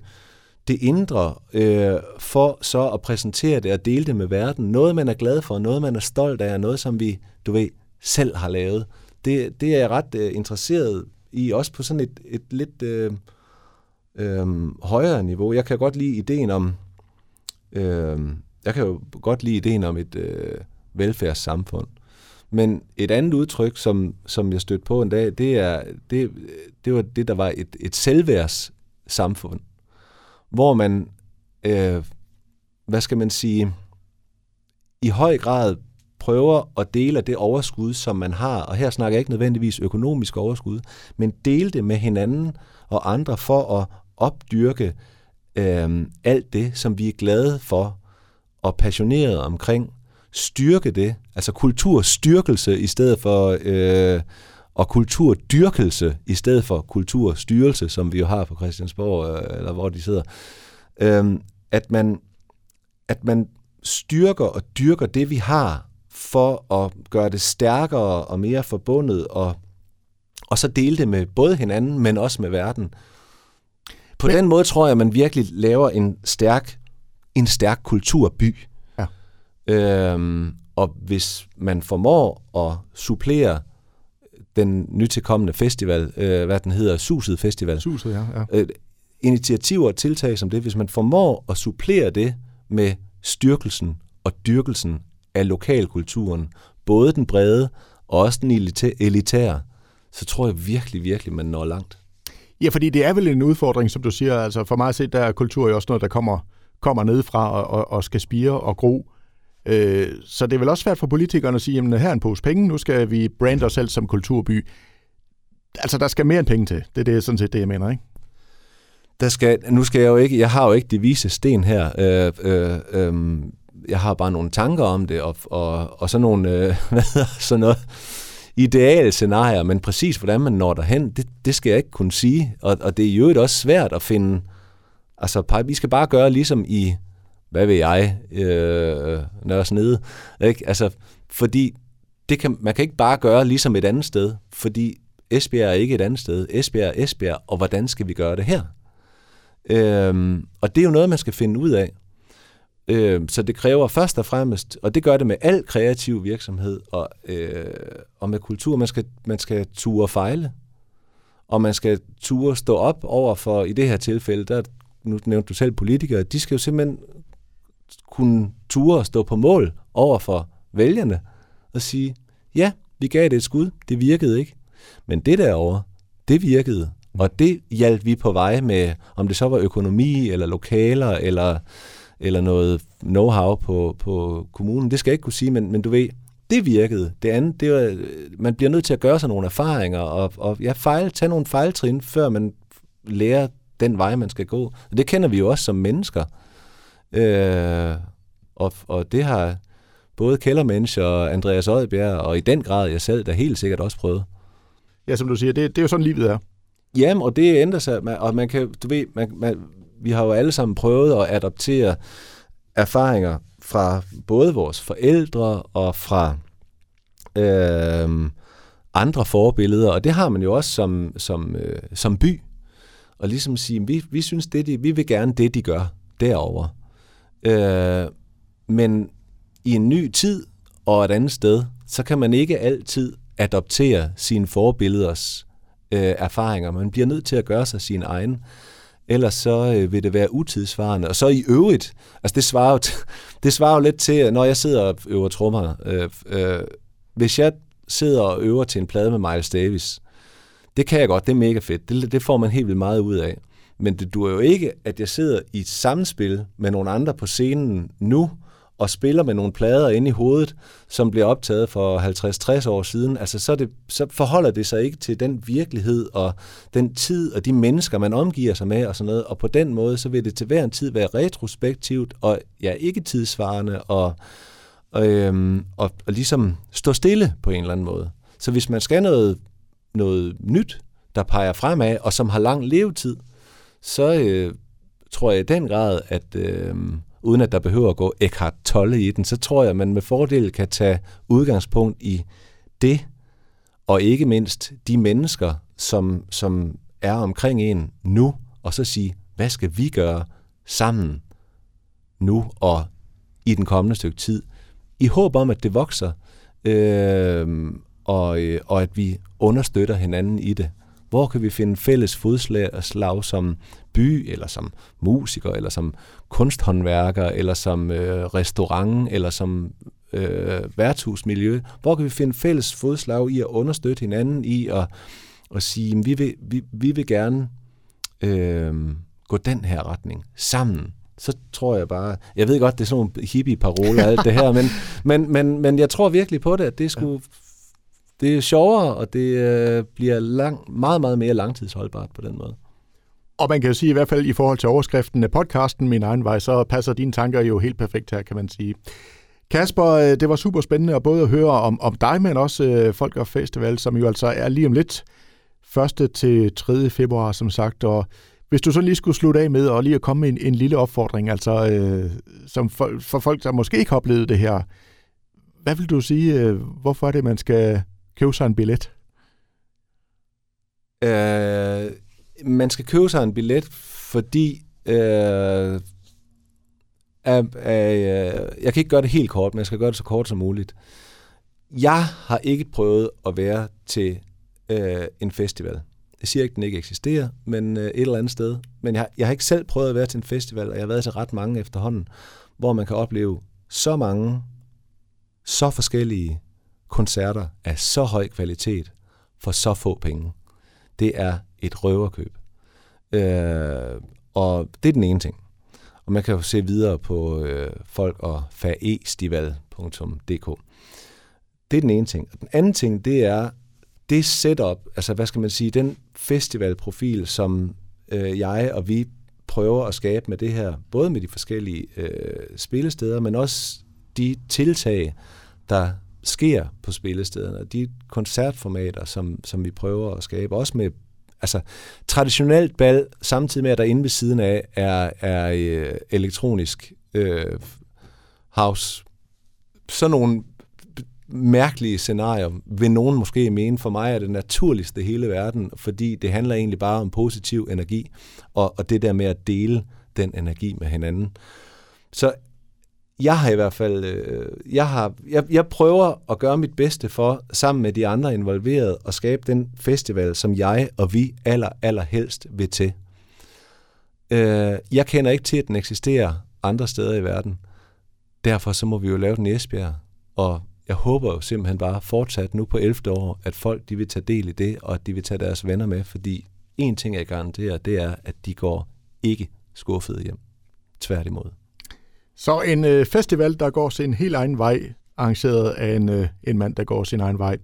det indre, øh, for så at præsentere det og dele det med verden. Noget, man er glad for, noget, man er stolt af, noget, som vi, du ved, selv har lavet. Det, det er jeg ret øh, interesseret i, også på sådan et, et lidt øh, øh, højere niveau. Jeg kan godt lide ideen om, Øh, jeg kan jo godt lide ideen om et øh, velfærdssamfund. Men et andet udtryk, som, som jeg stødte på en dag, det, er, det, det var det, der var et, et selvværdssamfund, hvor man, øh, hvad skal man sige, i høj grad prøver at dele det overskud, som man har, og her snakker jeg ikke nødvendigvis økonomisk overskud, men dele det med hinanden og andre for at opdyrke øh, alt det, som vi er glade for og passionerede omkring, styrke det, altså kulturstyrkelse i stedet for, øh, og kulturdyrkelse i stedet for kulturstyrelse, som vi jo har på Christiansborg, øh, eller hvor de sidder, øh, at man, at man styrker og dyrker det, vi har, for at gøre det stærkere og mere forbundet, og, og så dele det med både hinanden, men også med verden. På men, den måde tror jeg, at man virkelig laver en stærk, en stærk kulturby. Ja. Øhm, og hvis man formår at supplere den nytilkommende festival, øh, hvad den hedder, Suset Festival. Suset, ja. ja. Øh, initiativer og tiltag som det, hvis man formår at supplere det med styrkelsen og dyrkelsen af lokalkulturen, både den brede og også den elitære, så tror jeg virkelig, virkelig, man når langt. Ja, fordi det er vel en udfordring, som du siger. Altså for mig at se, der er kultur jo også noget, der kommer, kommer nedefra og, og, og skal spire og gro. Øh, så det er vel også svært for politikerne at sige, jamen her er en pose penge, nu skal vi brande os selv som kulturby. Altså, der skal mere end penge til. Det det er sådan set det, jeg mener, ikke? Der skal, nu skal jeg jo ikke, jeg har jo ikke de vise sten her. Øh, øh, øh, jeg har bare nogle tanker om det, og, og, og sådan nogle, øh, hvad hedder, sådan noget ideale scenarier, men præcis hvordan man når derhen, det, det skal jeg ikke kunne sige. Og, og det er jo også svært at finde, altså vi skal bare gøre ligesom i, hvad ved jeg, øh, Nørres Nede, ikke? Altså, fordi det kan, man kan ikke bare gøre ligesom et andet sted, fordi Esbjerg er ikke et andet sted. Esbjerg er Esbjerg, og hvordan skal vi gøre det her? Øhm, og det er jo noget, man skal finde ud af. Øh, så det kræver først og fremmest, og det gør det med al kreativ virksomhed og, øh, og med kultur, man skal, man skal ture fejle. Og man skal ture stå op over for, i det her tilfælde, der nu nævnte du selv politikere, de skal jo simpelthen kunne ture og stå på mål over for vælgerne og sige, ja, vi gav det et skud, det virkede ikke. Men det derovre, det virkede. Og det hjalp vi på vej med, om det så var økonomi, eller lokaler, eller eller noget know-how på, på kommunen. Det skal jeg ikke kunne sige, men, men du ved, det virkede. Det andet, det var, man bliver nødt til at gøre sig nogle erfaringer, og, og ja, fejl, tage nogle fejltrin, før man lærer den vej, man skal gå. Og det kender vi jo også som mennesker. Øh, og, og det har både Kellermensch og Andreas Oddbjerg, og i den grad jeg selv, der helt sikkert også prøvet. Ja, som du siger, det, det er jo sådan livet er. Jamen, og det ændrer sig, og man kan, du ved, man, man, vi har jo alle sammen prøvet at adoptere erfaringer fra både vores forældre og fra øh, andre forbilleder, og det har man jo også som, som, øh, som by. Og ligesom sige, vi, vi synes, det de, vi vil gerne det, de gør derovre. Øh, men i en ny tid og et andet sted, så kan man ikke altid adoptere sine forbilleders øh, erfaringer. Man bliver nødt til at gøre sig sin egen ellers så øh, vil det være utidsvarende. Og så i øvrigt, altså det svarer jo, det svarer jo lidt til, når jeg sidder og øver trommer, øh, øh, hvis jeg sidder og øver til en plade med Miles Davis, det kan jeg godt, det er mega fedt, det, det får man helt vildt meget ud af. Men det duer jo ikke, at jeg sidder i et samspil med nogle andre på scenen nu, og spiller med nogle plader inde i hovedet, som bliver optaget for 50-60 år siden, altså så, det, så forholder det sig ikke til den virkelighed og den tid og de mennesker, man omgiver sig med og sådan noget. Og på den måde, så vil det til hver en tid være retrospektivt og ja, ikke tidsvarende og, og, øhm, og, og ligesom stå stille på en eller anden måde. Så hvis man skal noget, noget nyt, der peger fremad og som har lang levetid, så øh, tror jeg i den grad, at... Øh, uden at der behøver at gå Eckhart Tolle i den, så tror jeg, at man med fordel kan tage udgangspunkt i det, og ikke mindst de mennesker, som, som er omkring en nu, og så sige, hvad skal vi gøre sammen nu og i den kommende stykke tid, i håb om, at det vokser, øh, og, øh, og at vi understøtter hinanden i det. Hvor kan vi finde fælles fodslag og slag som by, eller som musiker, eller som kunsthåndværker, eller som øh, restaurant, eller som øh, værtshusmiljø? Hvor kan vi finde fælles fodslag i at understøtte hinanden i at, at sige, at vi vil, vi, vi vil gerne øh, gå den her retning sammen så tror jeg bare, jeg ved godt, det er sådan nogle hippie-paroler alt det her, men, men, men, men jeg tror virkelig på det, at det skulle det er sjovere, og det øh, bliver lang, meget, meget mere langtidsholdbart på den måde. Og man kan jo sige, i hvert fald i forhold til overskriften af podcasten Min egen vej, så passer dine tanker jo helt perfekt her, kan man sige. Kasper, øh, det var super spændende at både at høre om, om dig, men også øh, Folk og Festival, som jo altså er lige om lidt 1. til 3. februar, som sagt. Og hvis du så lige skulle slutte af med og lige at komme med en, en lille opfordring, altså øh, som for, for folk, der måske ikke har oplevet det her, hvad vil du sige, øh, hvorfor er det, man skal købe sig en billet? Øh, man skal købe sig en billet, fordi øh, af, af, øh, jeg kan ikke gøre det helt kort, men jeg skal gøre det så kort som muligt. Jeg har ikke prøvet at være til øh, en festival. Jeg siger ikke, at den ikke eksisterer, men øh, et eller andet sted. Men jeg, jeg har ikke selv prøvet at være til en festival, og jeg har været til ret mange efterhånden, hvor man kan opleve så mange, så forskellige koncerter af så høj kvalitet for så få penge. Det er et røverkøb. Øh, og det er den ene ting. Og man kan jo se videre på øh, folk og faestival.dk. Det er den ene ting. Og den anden ting, det er det setup, altså hvad skal man sige, den festivalprofil, som øh, jeg og vi prøver at skabe med det her, både med de forskellige øh, spillesteder, men også de tiltag, der sker på spillestederne, de koncertformater, som, som vi prøver at skabe, også med altså traditionelt bal, samtidig med, at der inde ved siden af er, er øh, elektronisk øh, house. Sådan nogle mærkelige scenarier vil nogen måske mene. For mig er det naturligste i hele verden, fordi det handler egentlig bare om positiv energi, og, og det der med at dele den energi med hinanden. Så jeg har i hvert fald, øh, jeg, har, jeg, jeg prøver at gøre mit bedste for, sammen med de andre involverede, at skabe den festival, som jeg og vi aller, aller helst vil til. Øh, jeg kender ikke til, at den eksisterer andre steder i verden. Derfor så må vi jo lave den i Esbjerg. Og jeg håber jo simpelthen bare fortsat nu på 11. år, at folk de vil tage del i det, og at de vil tage deres venner med, fordi en ting, jeg garanterer, det er, at de går ikke skuffet hjem. Tværtimod. Så en øh, festival, der går sin helt egen vej, arrangeret af en, øh, en mand, der går sin egen vej.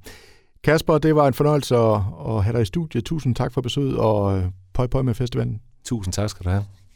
Kasper, det var en fornøjelse at, at have dig i studiet. Tusind tak for besøget, og øh, pøj pøj med festivalen. Tusind tak skal du have.